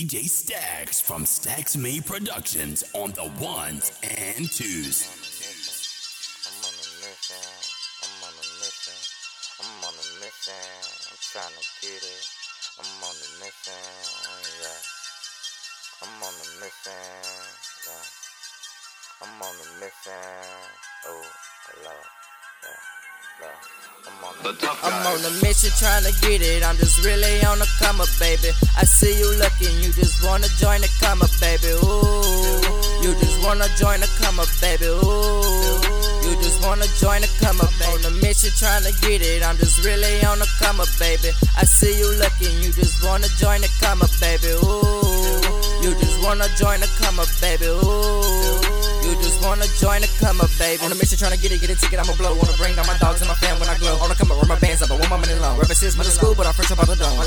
DJ Stacks from Stacks Me Productions on the ones and twos. I'm on a mission. I'm on a mission. I'm on a mission. I'm trying to get it. I'm on a mission. Yeah. I'm on a mission. Yeah. I'm on a mission. Oh, Lord. Yeah. I'm on The a tough I'm guys. on a mission trying to get it. I'm just really on a come up, baby. I see you looking, you just wanna join the come up, baby. Ooh, you just wanna join the come up, baby. Ooh, you just wanna join the come up, baby. On a mission trying to get it. I'm just really on the come up, baby. I see you looking, you just wanna join the come up, baby. Ooh, you just wanna join the come up, baby. Ooh, wanna join the come up, baby. On a mission trying to get it, get a ticket, I'ma blow. Wanna bring down my dogs and my fam when I glow. Wanna come up, where my bands up, I want my money long. Reppin' since middle school, but I'm fresh up out the dome.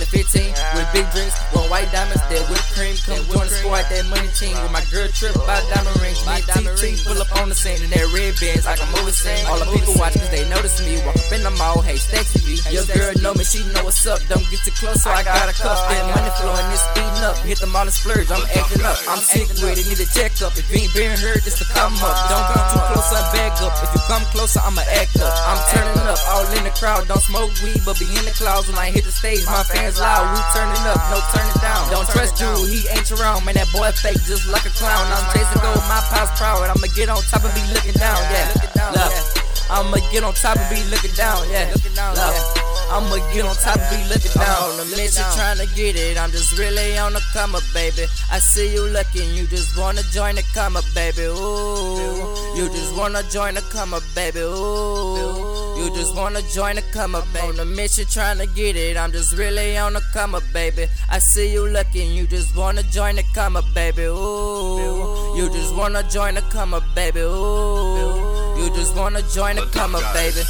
17 with my girl trip by diamond rings. My diamond rings pull up on the scene in that red bands like a movie scene. All the people watch cause they notice me. Walk up in the mall, hey, Stacey me, Your girl know me, she know what's up. Don't get too close, so I got a cuff. That money flowing, it's speeding up. Hit the mall and splurge, I'm acting up. I'm sick with it, need a checkup. If you ain't been hurt, just to come up. Don't come too close, I back up. If you come closer, I'ma act up. I'm turning up all crowd. Don't smoke weed, but be in the clouds when I hit the stage. My fans loud, we turning up, no turning down. Don't trust you, he ain't around. Man, that boy fake just like a clown. I'm chasing gold, my pops proud. I'ma get on top and be looking down, yeah. Look, I'ma get on top and be looking down, yeah. Look, I'ma get on top and be looking down. A mission trying to get it. I'm just really on the come up, baby. I see you looking, you just wanna join the come up, baby. Ooh, you just wanna join the come up, baby. Ooh, you just wanna join the come up, baby. On a mission trying to get it. I'm just really on the come up, baby. I see you looking, you just wanna join the come up, baby. Ooh, you just wanna join the come up, baby. Ooh, you just wanna join the come up, baby.